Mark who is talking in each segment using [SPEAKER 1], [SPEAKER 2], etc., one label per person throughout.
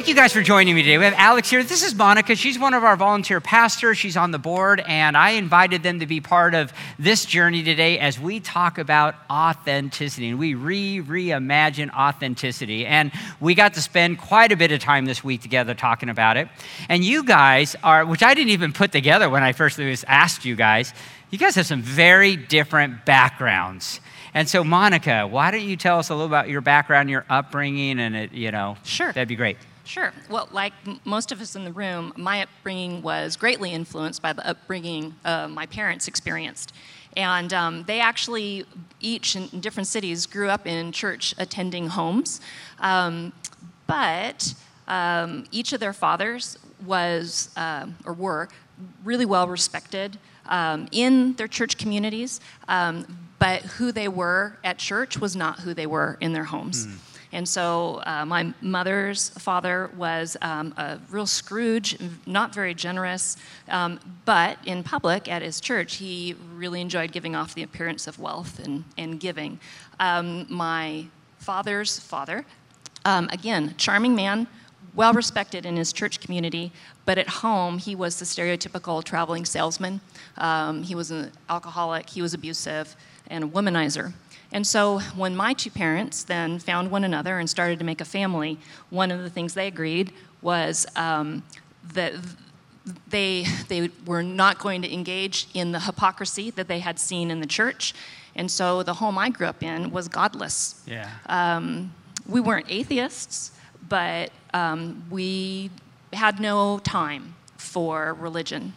[SPEAKER 1] thank you guys for joining me today. We have Alex here. This is Monica. She's one of our volunteer pastors. She's on the board, and I invited them to be part of this journey today as we talk about authenticity and we re reimagine authenticity. And we got to spend quite a bit of time this week together talking about it. And you guys are, which I didn't even put together when I first asked you guys, you guys have some very different backgrounds. And so, Monica, why don't you tell us a little about your background, your upbringing, and it, you know,
[SPEAKER 2] Sure.
[SPEAKER 1] that'd be great.
[SPEAKER 2] Sure. Well, like most of us in the room, my upbringing was greatly influenced by the upbringing uh, my parents experienced. And um, they actually, each in different cities, grew up in church attending homes. Um, but um, each of their fathers was, uh, or were, really well respected um, in their church communities. Um, but who they were at church was not who they were in their homes. And so uh, my mother's father was um, a real Scrooge, not very generous, um, but in public at his church, he really enjoyed giving off the appearance of wealth and, and giving. Um, my father's father, um, again, charming man, well respected in his church community, but at home he was the stereotypical traveling salesman. Um, he was an alcoholic, he was abusive, and a womanizer. And so when my two parents then found one another and started to make a family, one of the things they agreed was um, that they, they were not going to engage in the hypocrisy that they had seen in the church. And so the home I grew up in was godless
[SPEAKER 1] Yeah.
[SPEAKER 2] um, we weren't atheists, but um, we had no time for religion.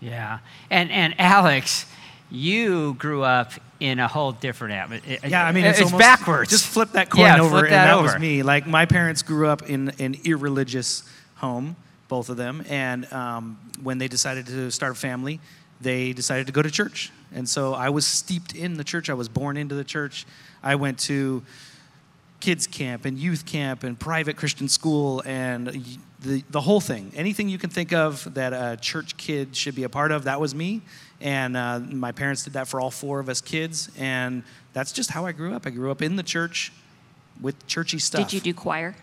[SPEAKER 1] yeah. And, and Alex, you grew up in a whole different atmosphere.
[SPEAKER 3] Yeah, I mean, it's,
[SPEAKER 1] it's
[SPEAKER 3] almost,
[SPEAKER 1] backwards.
[SPEAKER 3] Just flip that coin
[SPEAKER 1] Yeah,
[SPEAKER 3] over,
[SPEAKER 1] flip
[SPEAKER 3] and
[SPEAKER 1] that
[SPEAKER 3] that was
[SPEAKER 1] over.
[SPEAKER 3] me. Like my parents grew up in an irreligious home, both of them, and um, when they decided to start a family, they decided to go to church, and so I was steeped in the church. I was born into the church. I went to kids camp and youth camp and private Christian school and the, the whole thing. Anything you can think of that a church kid should be a part of, that was me. And uh, my parents did that for all four of us kids. And that's just how I grew up. I grew up in the church with churchy stuff.
[SPEAKER 2] Did you do choir?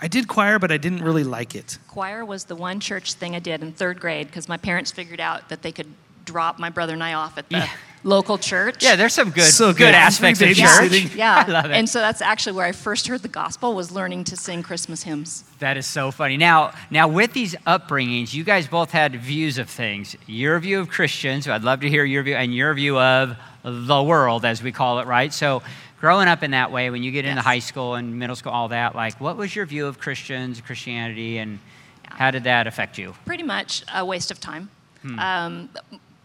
[SPEAKER 3] I did choir, but I didn't really like it.
[SPEAKER 2] Choir was the one church thing I did in third grade because my parents figured out that they could drop my brother and I off at the
[SPEAKER 1] Yeah.
[SPEAKER 2] Local church.
[SPEAKER 1] yeah, there's some good,
[SPEAKER 3] So
[SPEAKER 1] good,
[SPEAKER 3] good.
[SPEAKER 1] aspects of
[SPEAKER 3] Free
[SPEAKER 1] church.
[SPEAKER 3] babysitting.
[SPEAKER 2] Yeah,
[SPEAKER 1] I love it.
[SPEAKER 2] and so that's actually where I first heard the gospel was learning to sing Christmas hymns.
[SPEAKER 1] That is so funny. Now, now with these upbringings, you guys both had views of things. Your view of Christians, so I'd love to hear your view, and your view of the world, as we call it, right? So, growing up in that way, when you get into
[SPEAKER 2] Yes.
[SPEAKER 1] high school and middle school, all that, like, what was your view of Christians, Christianity, and how did that affect you?
[SPEAKER 2] pretty much a waste of time.
[SPEAKER 1] Hmm.
[SPEAKER 2] Um,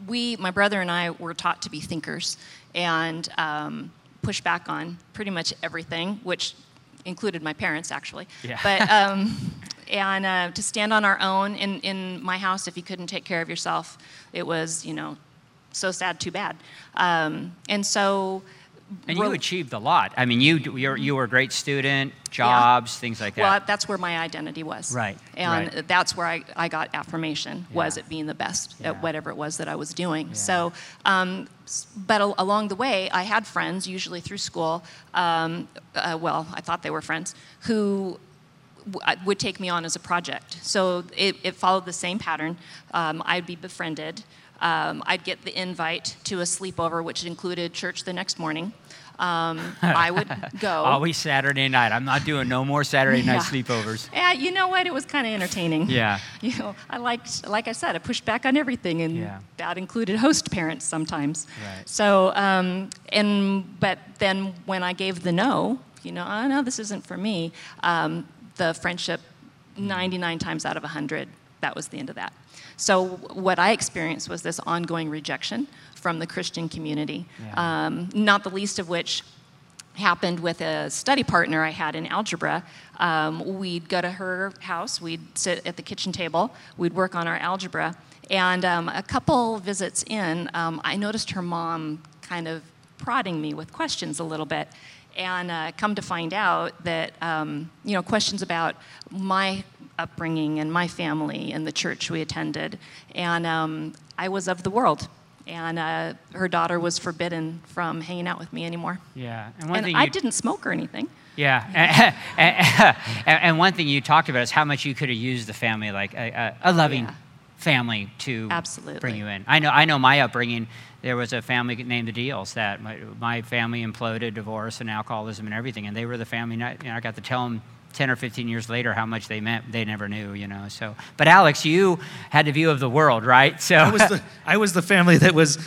[SPEAKER 2] we, my brother and I, were taught to be thinkers and um, push back on pretty much everything, which included my parents actually.
[SPEAKER 1] Yeah.
[SPEAKER 2] But um, and uh, to stand on our own in in my house, if you couldn't take care of yourself, it was you know so sad, too bad. Um, and so.
[SPEAKER 1] And you achieved a lot. I mean, you you're, you were a great student, jobs, things like that.
[SPEAKER 2] Well, that's where my identity was.
[SPEAKER 1] Right,
[SPEAKER 2] And
[SPEAKER 1] right.
[SPEAKER 2] that's where I, I got affirmation, was
[SPEAKER 1] Yeah.
[SPEAKER 2] at being the best
[SPEAKER 1] Yeah.
[SPEAKER 2] at whatever it was that I was doing.
[SPEAKER 1] Yeah.
[SPEAKER 2] So, um, but al- along the way, I had friends, usually through school, um, uh, well, I thought they were friends, who w- I- would take me on as a project. So it, it followed the same pattern. Um, I'd be befriended. Um, I'd get the invite to a sleepover, which included church the next morning. Um, I would go.
[SPEAKER 1] Always Saturday night. I'm not doing no more Saturday night sleepovers.
[SPEAKER 2] Yeah, you know what? It was kind of entertaining.
[SPEAKER 1] Yeah.
[SPEAKER 2] You know, I liked, like I said, I pushed back on everything, and
[SPEAKER 1] Yeah.
[SPEAKER 2] that included host parents sometimes.
[SPEAKER 1] Right.
[SPEAKER 2] So, um, and but then when I gave the no, you know, oh no, this isn't for me. Um, the friendship, 99 times out of 100, that was the end of that. So what I experienced was this ongoing rejection from the Christian community.
[SPEAKER 1] Yeah.
[SPEAKER 2] Um, not the least of which happened with a study partner I had in algebra. Um, we'd go to her house, we'd sit at the kitchen table, we'd work on our algebra, and um, a couple visits in, um, I noticed her mom kind of prodding me with questions a little bit. And uh, come to find out that, um, you know, questions about my upbringing and my family and the church we attended. And um, I was of the world. And uh, her daughter was forbidden from hanging out with me anymore.
[SPEAKER 1] Yeah. And one
[SPEAKER 2] And
[SPEAKER 1] thing
[SPEAKER 2] I didn't smoke or anything.
[SPEAKER 1] Yeah. and, and, one thing you talked about is how much you could have used the family, like a, a, loving yeah. family to
[SPEAKER 2] Absolutely.
[SPEAKER 1] bring you in. I know, I know my upbringing, there was a family named the Deals that my, my family imploded, divorce and alcoholism and everything. And they were the family, you know, I got to tell them 10 or 15 years later how much they meant they never knew you know so but alex you had the view of the world right so
[SPEAKER 3] i was the, I was the family that was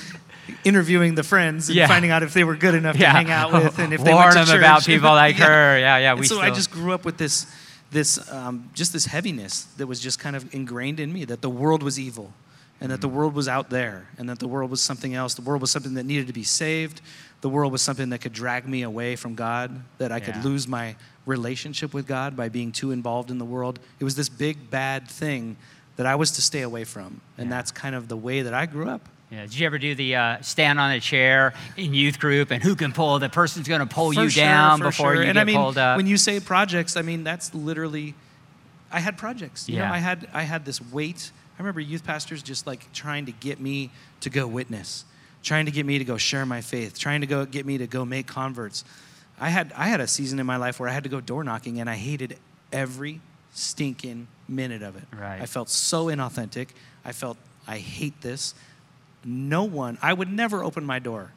[SPEAKER 3] interviewing the friends and yeah. finding out if they were good enough yeah. to hang out with and if they
[SPEAKER 1] warn
[SPEAKER 3] them
[SPEAKER 1] church. about people like
[SPEAKER 3] yeah.
[SPEAKER 1] her. Yeah, yeah.
[SPEAKER 3] We so still... I just grew up with this, this, um, just this heaviness that was just kind of ingrained in me that the world was evil, and that the world was out there, and that the world was something else. The world was something that needed to be saved. The world was something that could drag me away from God. That I could lose my relationship with God by being too involved in the world. It was this big bad thing that I was to stay away from, and that's kind of the way that I grew up.
[SPEAKER 1] Yeah. Did you ever do the uh, stand on a chair in youth group and who can pull? The person's going to pull
[SPEAKER 3] for
[SPEAKER 1] you
[SPEAKER 3] sure,
[SPEAKER 1] down before
[SPEAKER 3] sure.
[SPEAKER 1] you
[SPEAKER 3] and
[SPEAKER 1] get
[SPEAKER 3] I mean,
[SPEAKER 1] pulled up.
[SPEAKER 3] When you say projects, I mean that's literally. I had projects. You
[SPEAKER 1] yeah.
[SPEAKER 3] know, I had I had this weight. I remember youth pastors just like trying to get me to go witness, trying to get me to go share my faith, trying to go get me to go make converts. I had I had a season in my life where I had to go door knocking and I hated every stinking minute of it.
[SPEAKER 1] Right.
[SPEAKER 3] I felt so inauthentic. I felt I hate this no one, I would never open my door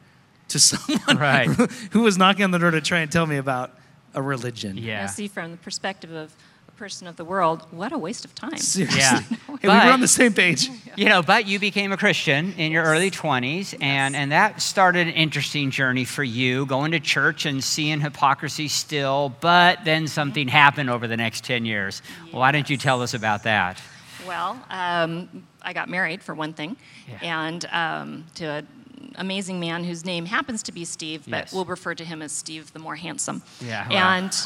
[SPEAKER 3] to someone
[SPEAKER 1] right.
[SPEAKER 3] who was knocking on the door to try and tell me about a religion.
[SPEAKER 1] Yeah. I
[SPEAKER 2] see from the perspective of a person of the world, what a waste of time.
[SPEAKER 3] Seriously.
[SPEAKER 1] Yeah.
[SPEAKER 3] hey, but, we were on the same page.
[SPEAKER 1] You know, but you became a Christian in your early 20s, and, and that started an interesting journey for you, going to church and seeing hypocrisy still, but then something happened over the next 10 years. Yes. Why don't you tell us about that?
[SPEAKER 2] Well, um, I got married for one thing, yeah. and um, to an amazing man whose name happens to be Steve, but
[SPEAKER 1] yes.
[SPEAKER 2] we'll refer to him as Steve the more handsome.
[SPEAKER 1] Yeah.
[SPEAKER 2] And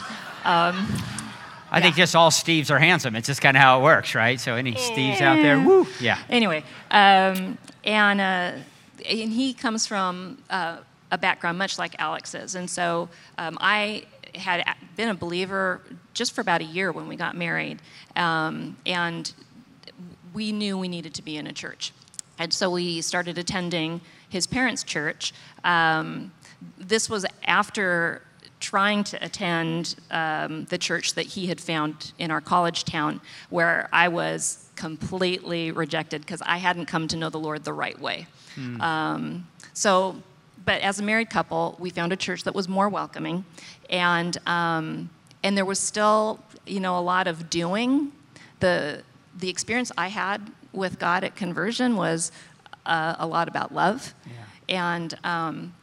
[SPEAKER 2] um,
[SPEAKER 1] I yeah. think just all Steves are handsome. It's just kind of how it works, right? So any Steves out there, woo, yeah.
[SPEAKER 2] Anyway, um, and uh, and he comes from uh, a background much like Alex's, and so um, I had been a believer just for about a year when we got married, um, and we knew we needed to be in a church. And so we started attending his parents' church. Um, this was after trying to attend um, the church that he had found in our college town, where I was completely rejected because I hadn't come to know the Lord the right way. Hmm. Um, so, but as a married couple, we found a church that was more welcoming, and um, and there was still, you know, a lot of doing. The the experience I had with God at conversion was uh, a lot about love.
[SPEAKER 1] Yeah.
[SPEAKER 2] And, um,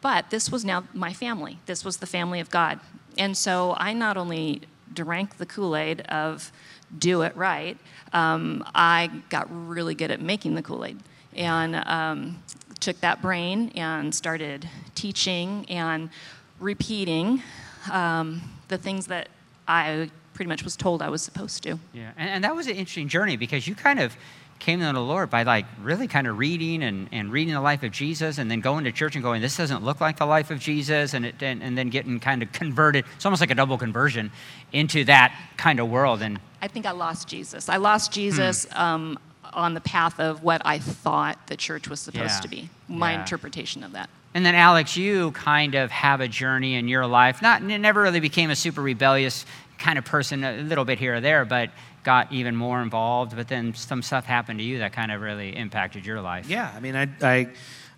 [SPEAKER 2] but this was now my family. This was the family of God. And so I not only drank the Kool Aid of do it right, um, I got really good at making the Kool Aid. And um, took that brain and started teaching and repeating um, the things that I pretty much was told I was supposed to.
[SPEAKER 1] Yeah, and, and that was an interesting journey because you kind of came to the Lord by like really kind of reading and, and reading the life of Jesus and then going to church and going, this doesn't look like the life of Jesus, and, it, and, and then getting kind of converted. It's almost like a double conversion into that kind of world. And
[SPEAKER 2] I think I lost Jesus. I lost Jesus hmm. um, on the path of what I thought the church was supposed
[SPEAKER 1] yeah.
[SPEAKER 2] to be, my
[SPEAKER 1] yeah.
[SPEAKER 2] interpretation of that.
[SPEAKER 1] And then, Alex, you kind of have a journey in your life. Not, never really became a super rebellious kind of person a little bit here or there, but got even more involved. But then some stuff happened to you that kind of really impacted your life.
[SPEAKER 3] Yeah, I mean, I, I,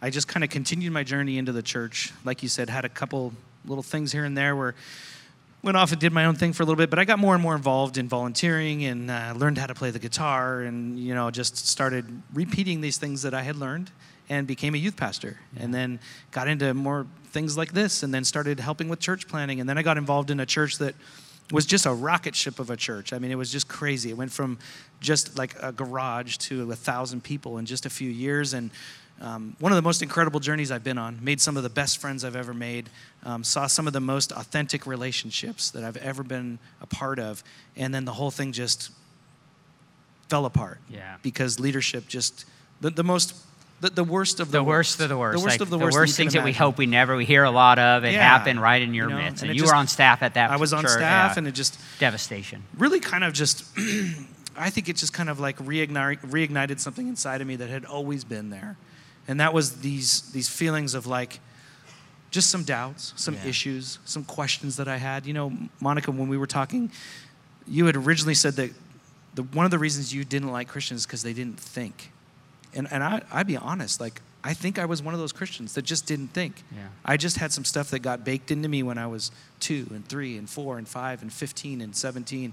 [SPEAKER 3] I just kind of continued my journey into the church. Like you said, had a couple little things here and there where went off and did my own thing for a little bit, but I got more and more involved in volunteering and uh, learned how to play the guitar and, you know, just started repeating these things that I had learned and became a youth pastor. Yeah. And then got into more things like this and then started helping with church planning. And then I got involved in a church that was just a rocket ship of a church. I mean, it was just crazy. It went from just like a garage to a thousand people in just a few years. And um, one of the most incredible journeys I've been on. Made some of the best friends I've ever made. Um, saw some of the most authentic relationships that I've ever been a part of. And then the whole thing just fell apart.
[SPEAKER 1] Yeah.
[SPEAKER 3] Because leadership just, the, the most the, the worst of
[SPEAKER 1] the,
[SPEAKER 3] the
[SPEAKER 1] worst.
[SPEAKER 3] of
[SPEAKER 1] the worst.
[SPEAKER 3] The worst
[SPEAKER 1] like,
[SPEAKER 3] of the worst.
[SPEAKER 1] The worst things that we hope we never we hear a lot of. It
[SPEAKER 3] yeah.
[SPEAKER 1] happened right in your
[SPEAKER 3] you know,
[SPEAKER 1] midst,
[SPEAKER 3] and,
[SPEAKER 1] and you
[SPEAKER 3] just,
[SPEAKER 1] were on staff at that.
[SPEAKER 3] I was on
[SPEAKER 1] church,
[SPEAKER 3] staff, and it just
[SPEAKER 1] devastation.
[SPEAKER 3] Really, kind of just. I think it just kind of like reignite, reignited something inside of me that had always been there, and that was these these feelings of like just some doubts, some
[SPEAKER 1] Yeah.
[SPEAKER 3] issues, some questions that I had. You know, Monica, when we were talking, you had originally said that the, one of the reasons you didn't like Christians is because they didn't think. And, and I, I'd be honest, like, I think I was one of those Christians that just didn't think.
[SPEAKER 1] Yeah.
[SPEAKER 3] I just had some stuff that got baked into me when I was two and three and four and five and 15 and 17.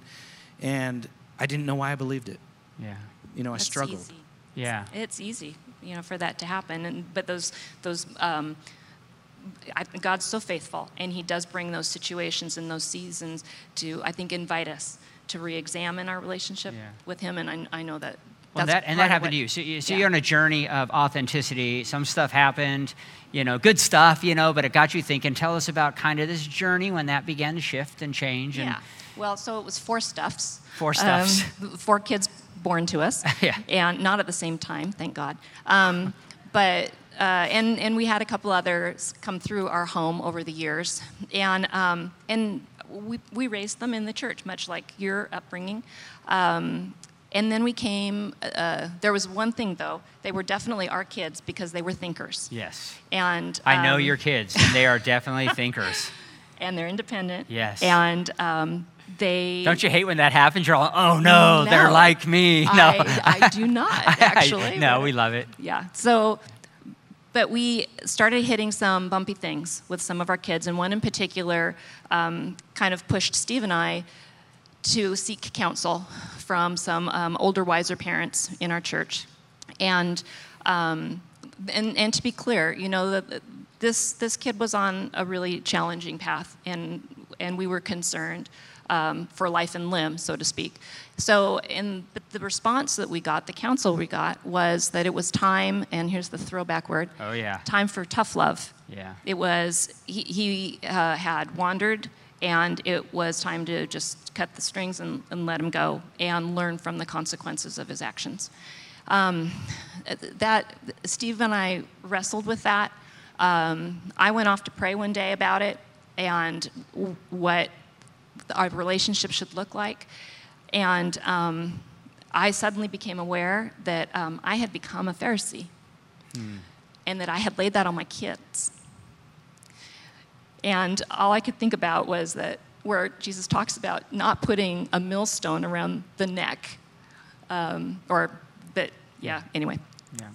[SPEAKER 3] And I didn't know why I believed it.
[SPEAKER 1] Yeah.
[SPEAKER 3] You know, I struggled.
[SPEAKER 2] easy.
[SPEAKER 1] Yeah.
[SPEAKER 2] It's easy, you know, for that to happen. And but those those um, I, God's so faithful, and He does bring those situations and those seasons to I think invite us to re-examine our relationship
[SPEAKER 1] Yeah.
[SPEAKER 2] with Him. And I, I know that.
[SPEAKER 1] Well, that, and that happened
[SPEAKER 2] what-
[SPEAKER 1] to you. So, you- so
[SPEAKER 2] yeah.
[SPEAKER 1] you're on a journey of authenticity. Some stuff happened, you know, good stuff, you know, but it got you thinking. Tell us about kind of this journey when that began to shift and change. And,
[SPEAKER 2] Yeah. Well, so it was four stuffs.
[SPEAKER 1] Four stuffs.
[SPEAKER 2] Um, four kids born to us.
[SPEAKER 1] Yeah.
[SPEAKER 2] And not at the same time, thank God. Um, but uh, and and we had a couple others come through our home over the years, and um, and we we raised them in the church, much like your upbringing. Um, and then we came. Uh, there was one thing though; they were definitely our kids because they were thinkers.
[SPEAKER 1] Yes.
[SPEAKER 2] And
[SPEAKER 1] I know
[SPEAKER 2] um,
[SPEAKER 1] your kids, and they are definitely thinkers.
[SPEAKER 2] and they're independent.
[SPEAKER 1] Yes.
[SPEAKER 2] And um, they
[SPEAKER 1] Don't you hate when that happens? You're all, oh no, they're like me. No.
[SPEAKER 2] I, I do not actually.
[SPEAKER 1] no,
[SPEAKER 2] but-
[SPEAKER 1] we love it.
[SPEAKER 2] Yeah. So, but we started hitting some bumpy things with some of our kids, and one in particular um, kind of pushed Steve and I to seek counsel from some um, older, wiser parents in our church, and. Um, and, and to be clear, you know, that this, this kid was on a really challenging path, and, and we were concerned um, for life and limb, so to speak. So, in the response that we got, the counsel we got, was that it was time, and here's the throwback word
[SPEAKER 1] Oh yeah.
[SPEAKER 2] time for tough love.
[SPEAKER 1] Yeah.
[SPEAKER 2] It was, he, he uh, had wandered, and it was time to just cut the strings and, and let him go and learn from the consequences of his actions. Um, that, Steve and I wrestled with that. Um, I went off to pray one day about it and what our relationship should look like. And um, I suddenly became aware that um, I had become a Pharisee and that I had laid that on my kids. And all I could think about was that where Jesus talks about not putting a millstone around the neck, um, or that, yeah, anyway.
[SPEAKER 1] Yeah.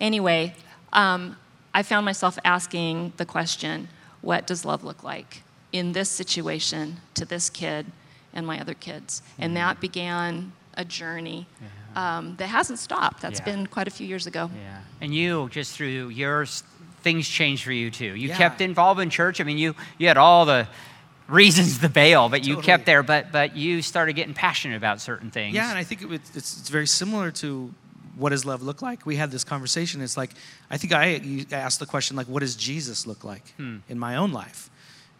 [SPEAKER 2] Anyway, um, I found myself asking the question what does love look like in this situation to this kid and my other kids? And that began a journey um, that hasn't stopped. That's
[SPEAKER 1] Yeah.
[SPEAKER 2] been quite a few years ago.
[SPEAKER 1] Yeah. And you, just through yours, things changed for you too. You
[SPEAKER 3] Yeah.
[SPEAKER 1] kept involved in church. I mean, you you had all the reasons to bail, but you
[SPEAKER 3] Totally.
[SPEAKER 1] kept there. But but you started getting passionate about certain things.
[SPEAKER 3] Yeah, and I think it, it's, it's very similar to what does love look like. We had this conversation. It's like I think I you asked the question like, what does Jesus look like
[SPEAKER 1] Hmm.
[SPEAKER 3] in my own life?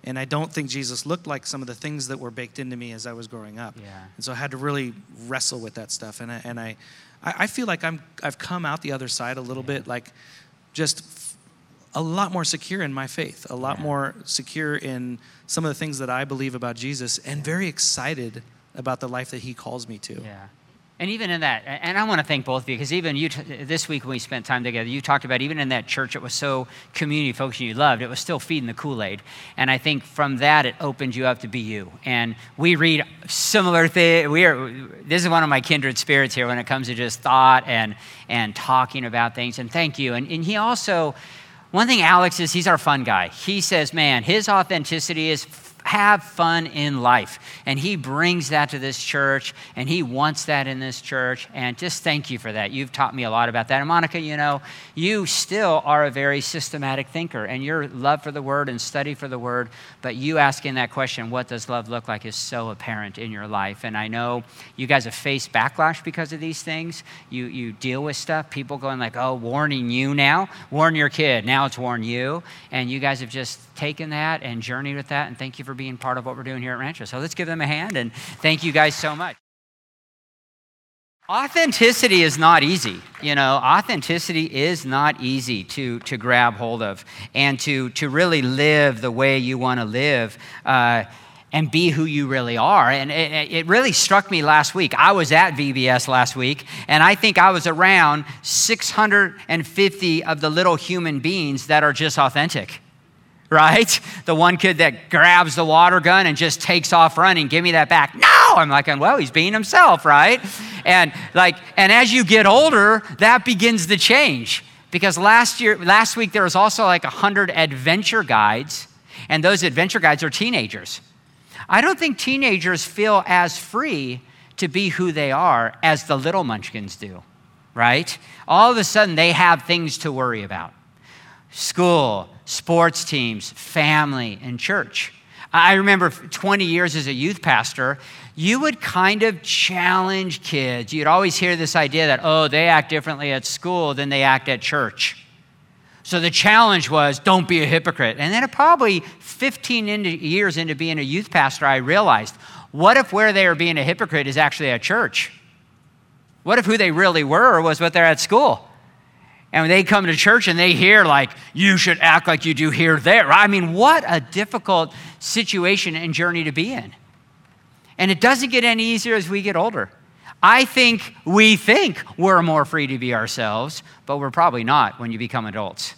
[SPEAKER 3] And I don't think Jesus looked like some of the things that were baked into me as I was growing up.
[SPEAKER 1] Yeah.
[SPEAKER 3] And so I had to really wrestle with that stuff. And I, and I, I feel like I'm I've come out the other side a little bit like just a lot more secure in my faith, a lot more secure in some of the things that I believe about Jesus, and very excited about the life that He calls me to.
[SPEAKER 1] Yeah. And even in that, and I want to thank both of you because even you, t- this week when we spent time together, you talked about even in that church it was so community focused and you loved, it was still feeding the Kool Aid. And I think from that it opened you up to be you. And we read similar things. We are, this is one of my kindred spirits here when it comes to just thought and, and talking about things. And thank you. And, and he also, one thing Alex is, he's our fun guy. He says, man, his authenticity is have fun in life. And he brings that to this church, and he wants that in this church. And just thank you for that. You've taught me a lot about that. And Monica, you know, you still are a very systematic thinker, and your love for the word and study for the word, but you asking that question, what does love look like, is so apparent in your life. And I know you guys have faced backlash because of these things. You, you deal with stuff, people going like, oh, warning you now, warn your kid. Now it's warn you. And you guys have just taken that and journeyed with that. And thank you for being part of what we're doing here at Rancho. So let's give them a hand and thank you guys so much. Authenticity is not easy. You know, authenticity is not easy to, to grab hold of and to, to really live the way you want to live. Uh, and be who you really are. And it, it really struck me last week. I was at VBS last week, and I think I was around 650 of the little human beings that are just authentic right? The one kid that grabs the water gun and just takes off running, give me that back. No! I'm like, well, he's being himself, right? And like, and as you get older, that begins to change. Because last year, last week there was also like a hundred adventure guides, and those adventure guides are teenagers. I don't think teenagers feel as free to be who they are as the little munchkins do, right? All of a sudden they have things to worry about school, sports teams, family, and church. I remember 20 years as a youth pastor, you would kind of challenge kids. You'd always hear this idea that, oh, they act differently at school than they act at church. So the challenge was don't be a hypocrite. And then, probably 15 into, years into being a youth pastor, I realized what if where they were being a hypocrite is actually at church? What if who they really were was what they're at school? And when they come to church and they hear, like, you should act like you do here, there. I mean, what a difficult situation and journey to be in. And it doesn't get any easier as we get older. I think we think we're more free to be ourselves, but we're probably not when you become adults.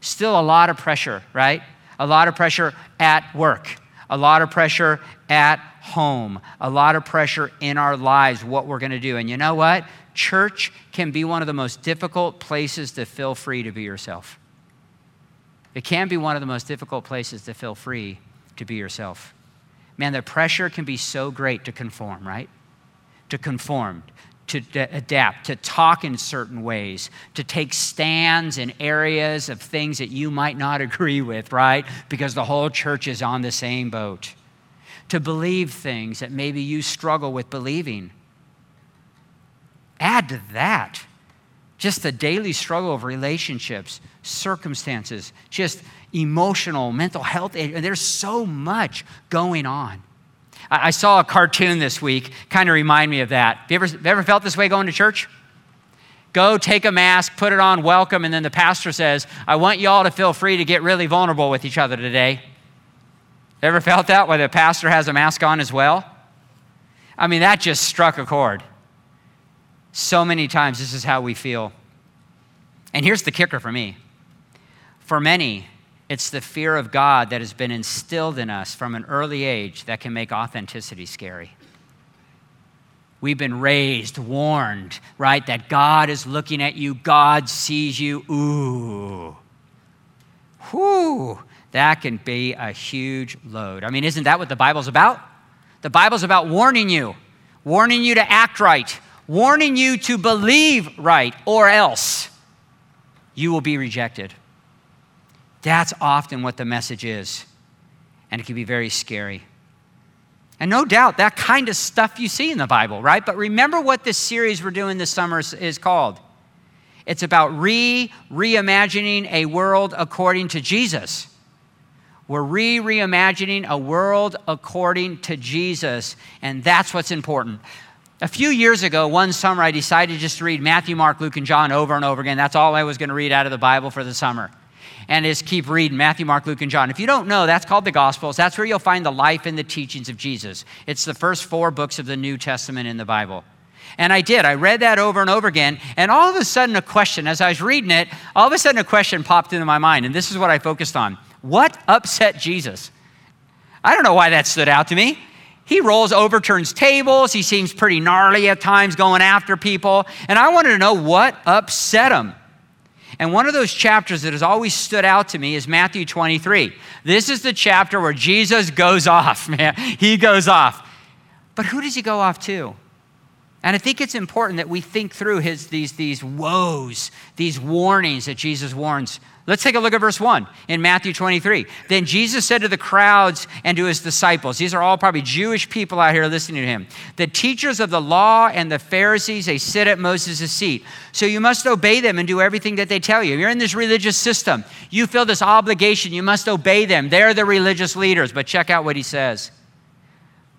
[SPEAKER 1] Still a lot of pressure, right? A lot of pressure at work, a lot of pressure at home, a lot of pressure in our lives, what we're going to do. And you know what? Church can be one of the most difficult places to feel free to be yourself. It can be one of the most difficult places to feel free to be yourself. Man, the pressure can be so great to conform, right? To conform, to d- adapt, to talk in certain ways, to take stands in areas of things that you might not agree with, right? Because the whole church is on the same boat. To believe things that maybe you struggle with believing Add to that just the daily struggle of relationships, circumstances, just emotional, mental health. There's so much going on. I saw a cartoon this week, kind of remind me of that. Have you ever, ever felt this way going to church? Go take a mask, put it on, welcome, and then the pastor says, I want you all to feel free to get really vulnerable with each other today. Ever felt that where the pastor has a mask on as well? I mean, that just struck a chord. So many times, this is how we feel. And here's the kicker for me for many, it's the fear of God that has been instilled in us from an early age that can make authenticity scary. We've been raised, warned, right, that God is looking at you, God sees you. Ooh. Whew. That can be a huge load. I mean, isn't that what the Bible's about? The Bible's about warning you, warning you to act right, warning you to believe right, or else you will be rejected. That's often what the message is, and it can be very scary. And no doubt, that kind of stuff you see in the Bible, right? But remember what this series we're doing this summer is called. It's about re reimagining a world according to Jesus. We're re reimagining a world according to Jesus, and that's what's important. A few years ago, one summer, I decided just to read Matthew, Mark, Luke, and John over and over again. That's all I was going to read out of the Bible for the summer. And just keep reading Matthew, Mark, Luke, and John. If you don't know, that's called the Gospels. That's where you'll find the life and the teachings of Jesus. It's the first four books of the New Testament in the Bible. And I did. I read that over and over again. And all of a sudden, a question, as I was reading it, all of a sudden, a question popped into my mind. And this is what I focused on What upset Jesus? I don't know why that stood out to me. He rolls, overturns tables. He seems pretty gnarly at times, going after people. And I wanted to know what upset him. And one of those chapters that has always stood out to me is Matthew 23. This is the chapter where Jesus goes off, man. He goes off. But who does he go off to? And I think it's important that we think through his, these, these woes, these warnings that Jesus warns Let's take a look at verse 1 in Matthew 23. Then Jesus said to the crowds and to his disciples, these are all probably Jewish people out here listening to him, the teachers of the law and the Pharisees, they sit at Moses' seat. So you must obey them and do everything that they tell you. You're in this religious system. You feel this obligation. You must obey them. They're the religious leaders. But check out what he says.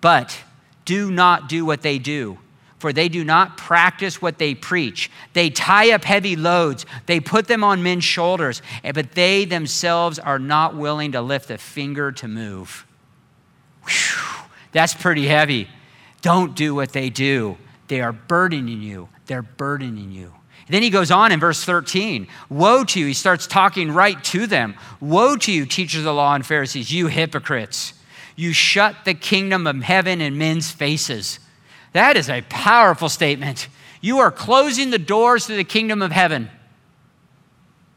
[SPEAKER 1] But do not do what they do for they do not practice what they preach. They tie up heavy loads, they put them on men's shoulders, eh, but they themselves are not willing to lift a finger to move. Whew, that's pretty heavy. Don't do what they do. They are burdening you. They're burdening you. Then he goes on in verse 13 Woe to you. He starts talking right to them. Woe to you, teachers of the law and Pharisees, you hypocrites. You shut the kingdom of heaven in men's faces. That is a powerful statement. You are closing the doors to the kingdom of heaven.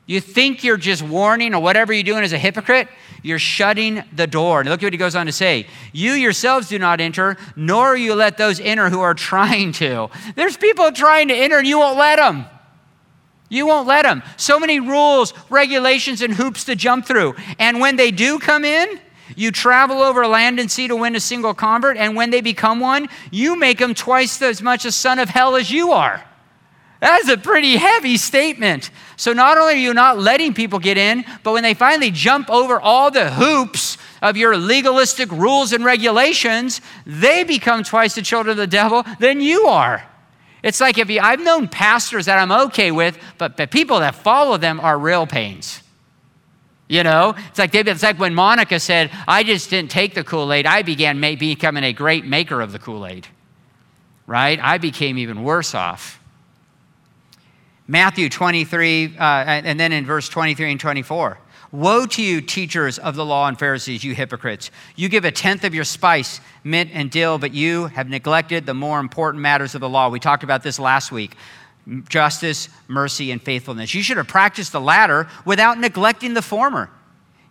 [SPEAKER 1] You think you're just warning or whatever you're doing as a hypocrite? You're shutting the door. And look at what he goes on to say. You yourselves do not enter, nor you let those enter who are trying to. There's people trying to enter and you won't let them. You won't let them. So many rules, regulations, and hoops to jump through. And when they do come in, you travel over land and sea to win a single convert. And when they become one, you make them twice as much a son of hell as you are. That's a pretty heavy statement. So not only are you not letting people get in, but when they finally jump over all the hoops of your legalistic rules and regulations, they become twice the children of the devil than you are. It's like if you, I've known pastors that I'm okay with, but the people that follow them are real pains. You know, it's like it's like when Monica said, "I just didn't take the Kool Aid. I began becoming a great maker of the Kool Aid." Right? I became even worse off. Matthew 23, uh, and then in verse 23 and 24. Woe to you, teachers of the law and Pharisees, you hypocrites! You give a tenth of your spice, mint and dill, but you have neglected the more important matters of the law. We talked about this last week justice, mercy, and faithfulness. You should have practiced the latter without neglecting the former.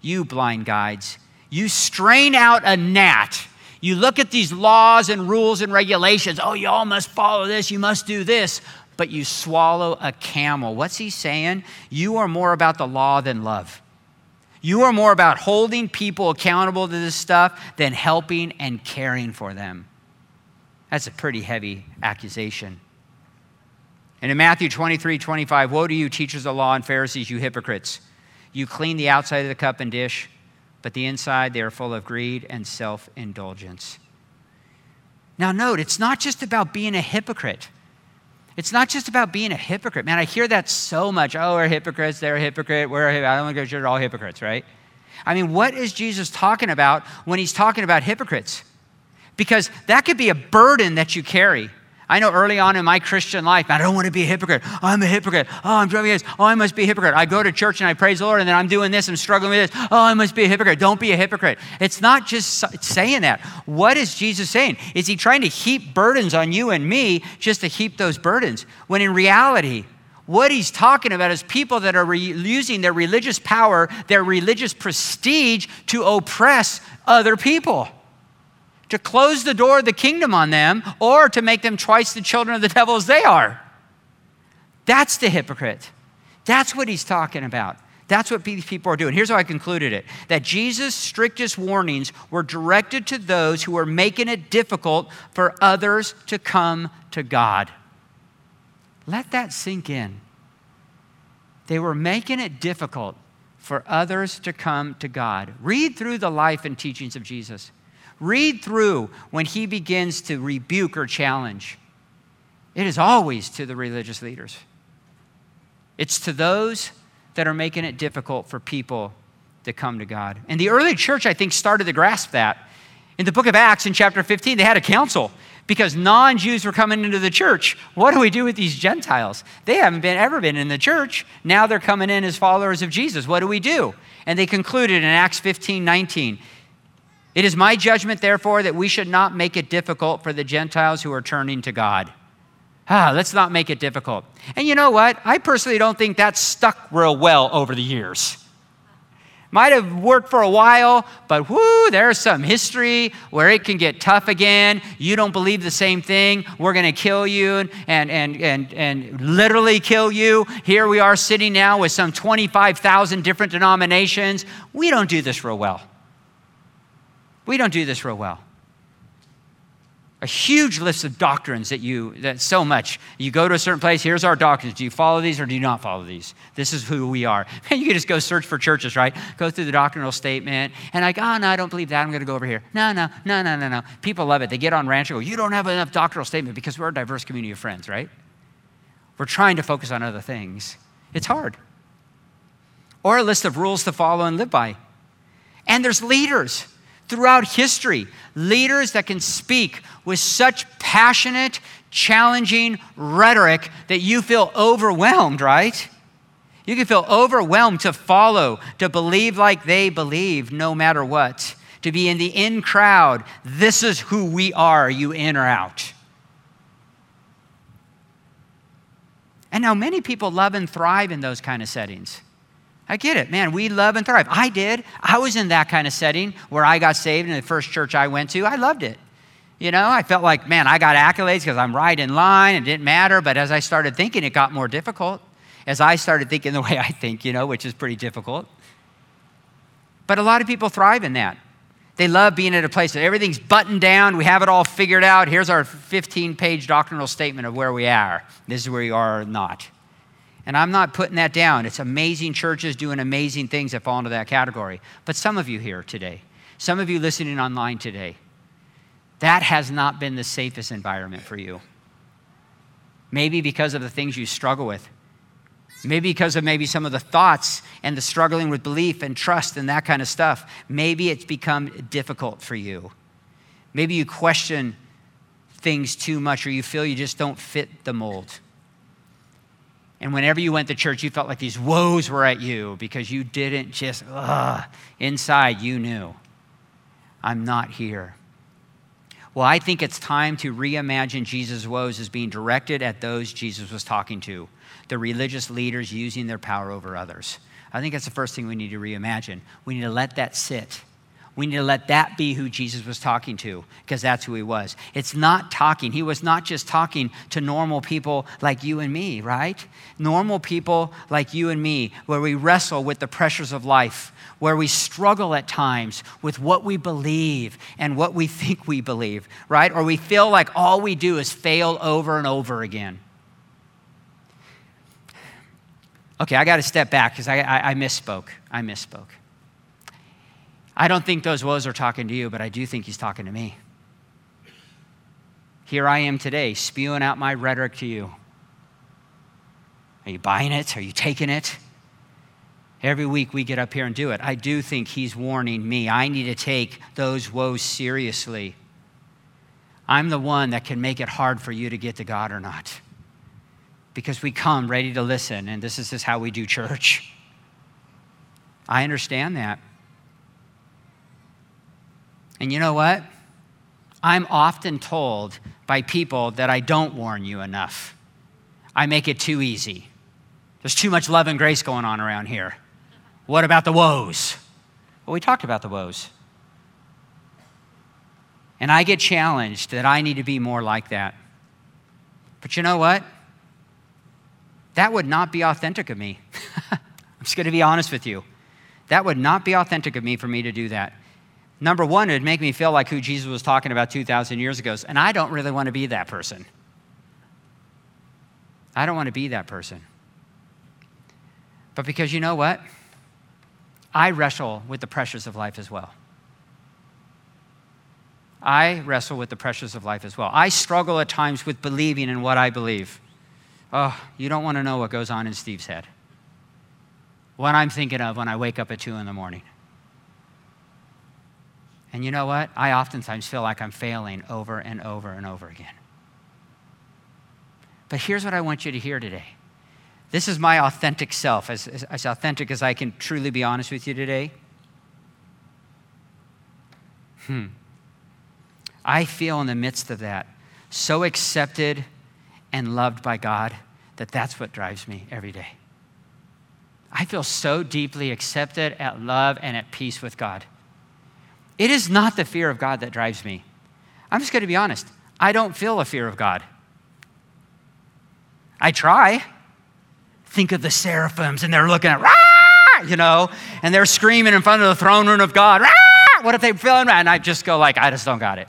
[SPEAKER 1] You blind guides, you strain out a gnat. You look at these laws and rules and regulations. Oh, you all must follow this, you must do this, but you swallow a camel. What's he saying? You are more about the law than love. You are more about holding people accountable to this stuff than helping and caring for them. That's a pretty heavy accusation. And in Matthew 23 25, woe to you, teachers of law and Pharisees, you hypocrites! You clean the outside of the cup and dish, but the inside they are full of greed and self indulgence. Now, note, it's not just about being a hypocrite. It's not just about being a hypocrite. Man, I hear that so much. Oh, we're hypocrites, they're a hypocrite, we're a, I don't want to go church, all hypocrites, right? I mean, what is Jesus talking about when he's talking about hypocrites? Because that could be a burden that you carry. I know early on in my Christian life, I don't want to be a hypocrite. I'm a hypocrite. Oh, I'm driving this. Oh, I must be a hypocrite. I go to church and I praise the Lord, and then I'm doing this, I'm struggling with this. Oh, I must be a hypocrite. Don't be a hypocrite. It's not just saying that. What is Jesus saying? Is he trying to heap burdens on you and me just to heap those burdens? When in reality, what he's talking about is people that are re- using their religious power, their religious prestige to oppress other people to close the door of the kingdom on them or to make them twice the children of the devil as they are. That's the hypocrite. That's what he's talking about. That's what these people are doing. Here's how I concluded it that Jesus' strictest warnings were directed to those who were making it difficult for others to come to God. Let that sink in. They were making it difficult for others to come to God. Read through the life and teachings of Jesus. Read through when he begins to rebuke or challenge. It is always to the religious leaders, it's to those that are making it difficult for people to come to God. And the early church, I think, started to grasp that. In the book of Acts, in chapter 15, they had a council because non Jews were coming into the church. What do we do with these Gentiles? They haven't been, ever been in the church. Now they're coming in as followers of Jesus. What do we do? And they concluded in Acts 15 19 it is my judgment, therefore, that we should not make it difficult for the Gentiles who are turning to God. Ah, let's not make it difficult. And you know what? I personally don't think that's stuck real well over the years. Might have worked for a while, but whoo, there's some history where it can get tough again. You don't believe the same thing. We're going to kill you and, and, and, and, and literally kill you. Here we are sitting now with some 25,000 different denominations. We don't do this real well. We don't do this real well. A huge list of doctrines that you, that so much. You go to a certain place, here's our doctrines. Do you follow these or do you not follow these? This is who we are. And you can just go search for churches, right? Go through the doctrinal statement and like, oh, no, I don't believe that. I'm going to go over here. No, no, no, no, no, no. People love it. They get on ranch and go, you don't have enough doctrinal statement because we're a diverse community of friends, right? We're trying to focus on other things. It's hard. Or a list of rules to follow and live by. And there's leaders throughout history, leaders that can speak with such passionate, challenging rhetoric that you feel overwhelmed, right? You can feel overwhelmed to follow, to believe like they believe, no matter what. To be in the in crowd. This is who we are, you in or out. And now many people love and thrive in those kind of settings. I get it, man. We love and thrive. I did. I was in that kind of setting where I got saved in the first church I went to. I loved it. You know, I felt like, man, I got accolades because I'm right in line. It didn't matter. But as I started thinking, it got more difficult. As I started thinking the way I think, you know, which is pretty difficult. But a lot of people thrive in that. They love being at a place that everything's buttoned down. We have it all figured out. Here's our 15 page doctrinal statement of where we are. This is where you are or not. And I'm not putting that down. It's amazing churches doing amazing things that fall into that category. But some of you here today, some of you listening online today, that has not been the safest environment for you. Maybe because of the things you struggle with. Maybe because of maybe some of the thoughts and the struggling with belief and trust and that kind of stuff. Maybe it's become difficult for you. Maybe you question things too much or you feel you just don't fit the mold. And whenever you went to church, you felt like these woes were at you because you didn't just, ugh, inside you knew, I'm not here. Well, I think it's time to reimagine Jesus' woes as being directed at those Jesus was talking to the religious leaders using their power over others. I think that's the first thing we need to reimagine. We need to let that sit. We need to let that be who Jesus was talking to, because that's who he was. It's not talking. He was not just talking to normal people like you and me, right? Normal people like you and me, where we wrestle with the pressures of life, where we struggle at times with what we believe and what we think we believe, right? Or we feel like all we do is fail over and over again. Okay, I got to step back because I, I, I misspoke. I misspoke. I don't think those woes are talking to you, but I do think he's talking to me. Here I am today, spewing out my rhetoric to you. Are you buying it? Are you taking it? Every week we get up here and do it. I do think he's warning me. I need to take those woes seriously. I'm the one that can make it hard for you to get to God or not because we come ready to listen, and this is just how we do church. I understand that. And you know what? I'm often told by people that I don't warn you enough. I make it too easy. There's too much love and grace going on around here. What about the woes? Well, we talked about the woes. And I get challenged that I need to be more like that. But you know what? That would not be authentic of me. I'm just going to be honest with you. That would not be authentic of me for me to do that. Number one, it would make me feel like who Jesus was talking about 2,000 years ago, and I don't really want to be that person. I don't want to be that person. But because you know what? I wrestle with the pressures of life as well. I wrestle with the pressures of life as well. I struggle at times with believing in what I believe. Oh, you don't want to know what goes on in Steve's head. What I'm thinking of when I wake up at 2 in the morning. And you know what? I oftentimes feel like I'm failing over and over and over again. But here's what I want you to hear today. This is my authentic self, as, as, as authentic as I can truly be honest with you today. Hmm. I feel in the midst of that so accepted and loved by God that that's what drives me every day. I feel so deeply accepted, at love, and at peace with God. It is not the fear of God that drives me. I'm just going to be honest. I don't feel a fear of God. I try. Think of the seraphims, and they're looking at, Rah! you know, and they're screaming in front of the throne room of God. Rah! What if they feel it? And I just go like, I just don't got it.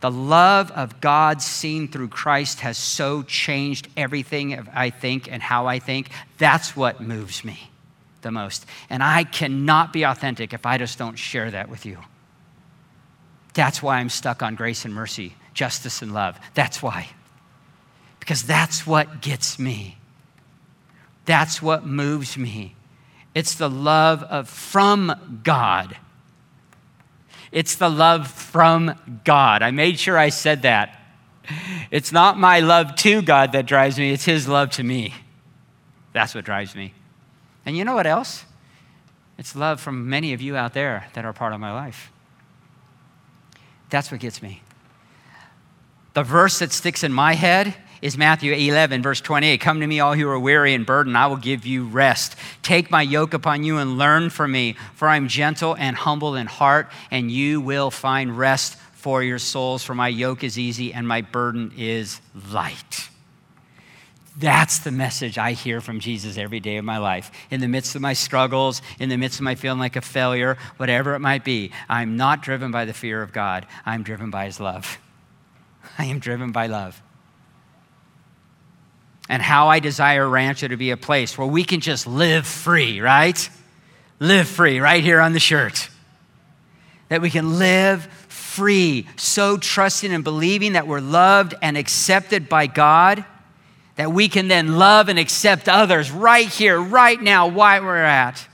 [SPEAKER 1] The love of God seen through Christ has so changed everything I think and how I think. That's what moves me the most. And I cannot be authentic if I just don't share that with you. That's why I'm stuck on grace and mercy, justice and love. That's why. Because that's what gets me. That's what moves me. It's the love of from God it's the love from God. I made sure I said that. It's not my love to God that drives me, it's His love to me. That's what drives me. And you know what else? It's love from many of you out there that are part of my life. That's what gets me. The verse that sticks in my head is Matthew 11, verse 28. Come to me, all who are weary and burdened, I will give you rest. Take my yoke upon you and learn from me, for I am gentle and humble in heart, and you will find rest for your souls. For my yoke is easy and my burden is light. That's the message I hear from Jesus every day of my life. In the midst of my struggles, in the midst of my feeling like a failure, whatever it might be, I'm not driven by the fear of God. I'm driven by His love. I am driven by love. And how I desire Rancho to be a place where we can just live free, right? Live free, right here on the shirt. That we can live free, so trusting and believing that we're loved and accepted by God that we can then love and accept others right here, right now, where we're at.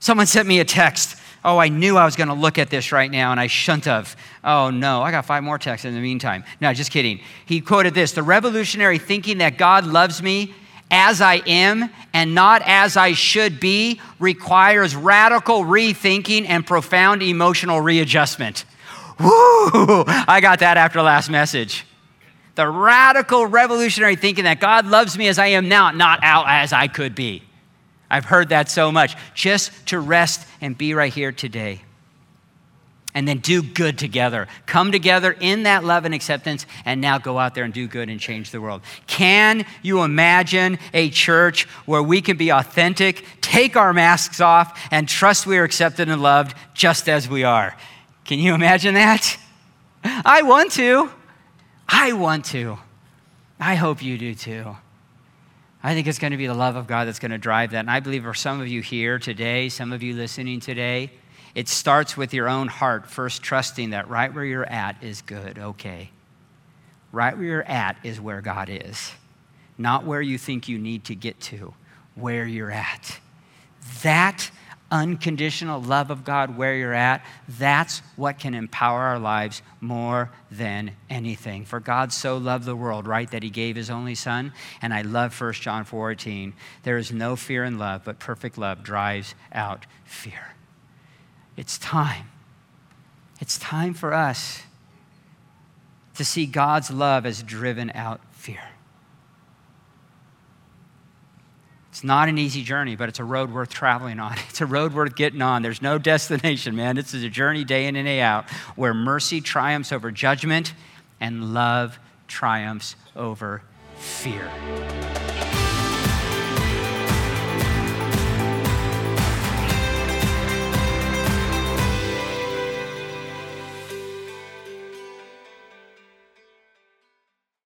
[SPEAKER 1] Someone sent me a text. Oh, I knew I was going to look at this right now and I shouldn't have. Oh, no, I got five more texts in the meantime. No, just kidding. He quoted this The revolutionary thinking that God loves me as I am and not as I should be requires radical rethinking and profound emotional readjustment. Woo! I got that after last message the radical revolutionary thinking that God loves me as I am now, not out as I could be. I've heard that so much. Just to rest and be right here today. And then do good together. Come together in that love and acceptance, and now go out there and do good and change the world. Can you imagine a church where we can be authentic, take our masks off, and trust we are accepted and loved just as we are? Can you imagine that? I want to. I want to. I hope you do too. I think it's going to be the love of God that's going to drive that. And I believe for some of you here today, some of you listening today, it starts with your own heart, first trusting that right where you're at is good, okay. Right where you're at is where God is, not where you think you need to get to, where you're at. That unconditional love of God where you're at, that's what can empower our lives more than anything. For God so loved the world, right, that he gave his only son. And I love 1 John 4:18. There is no fear in love, but perfect love drives out fear. It's time. It's time for us to see God's love as driven out fear. It's not an easy journey, but it's a road worth traveling on. It's a road worth getting on. There's no destination, man. This is a journey day in and day out where mercy triumphs over judgment and love triumphs over fear.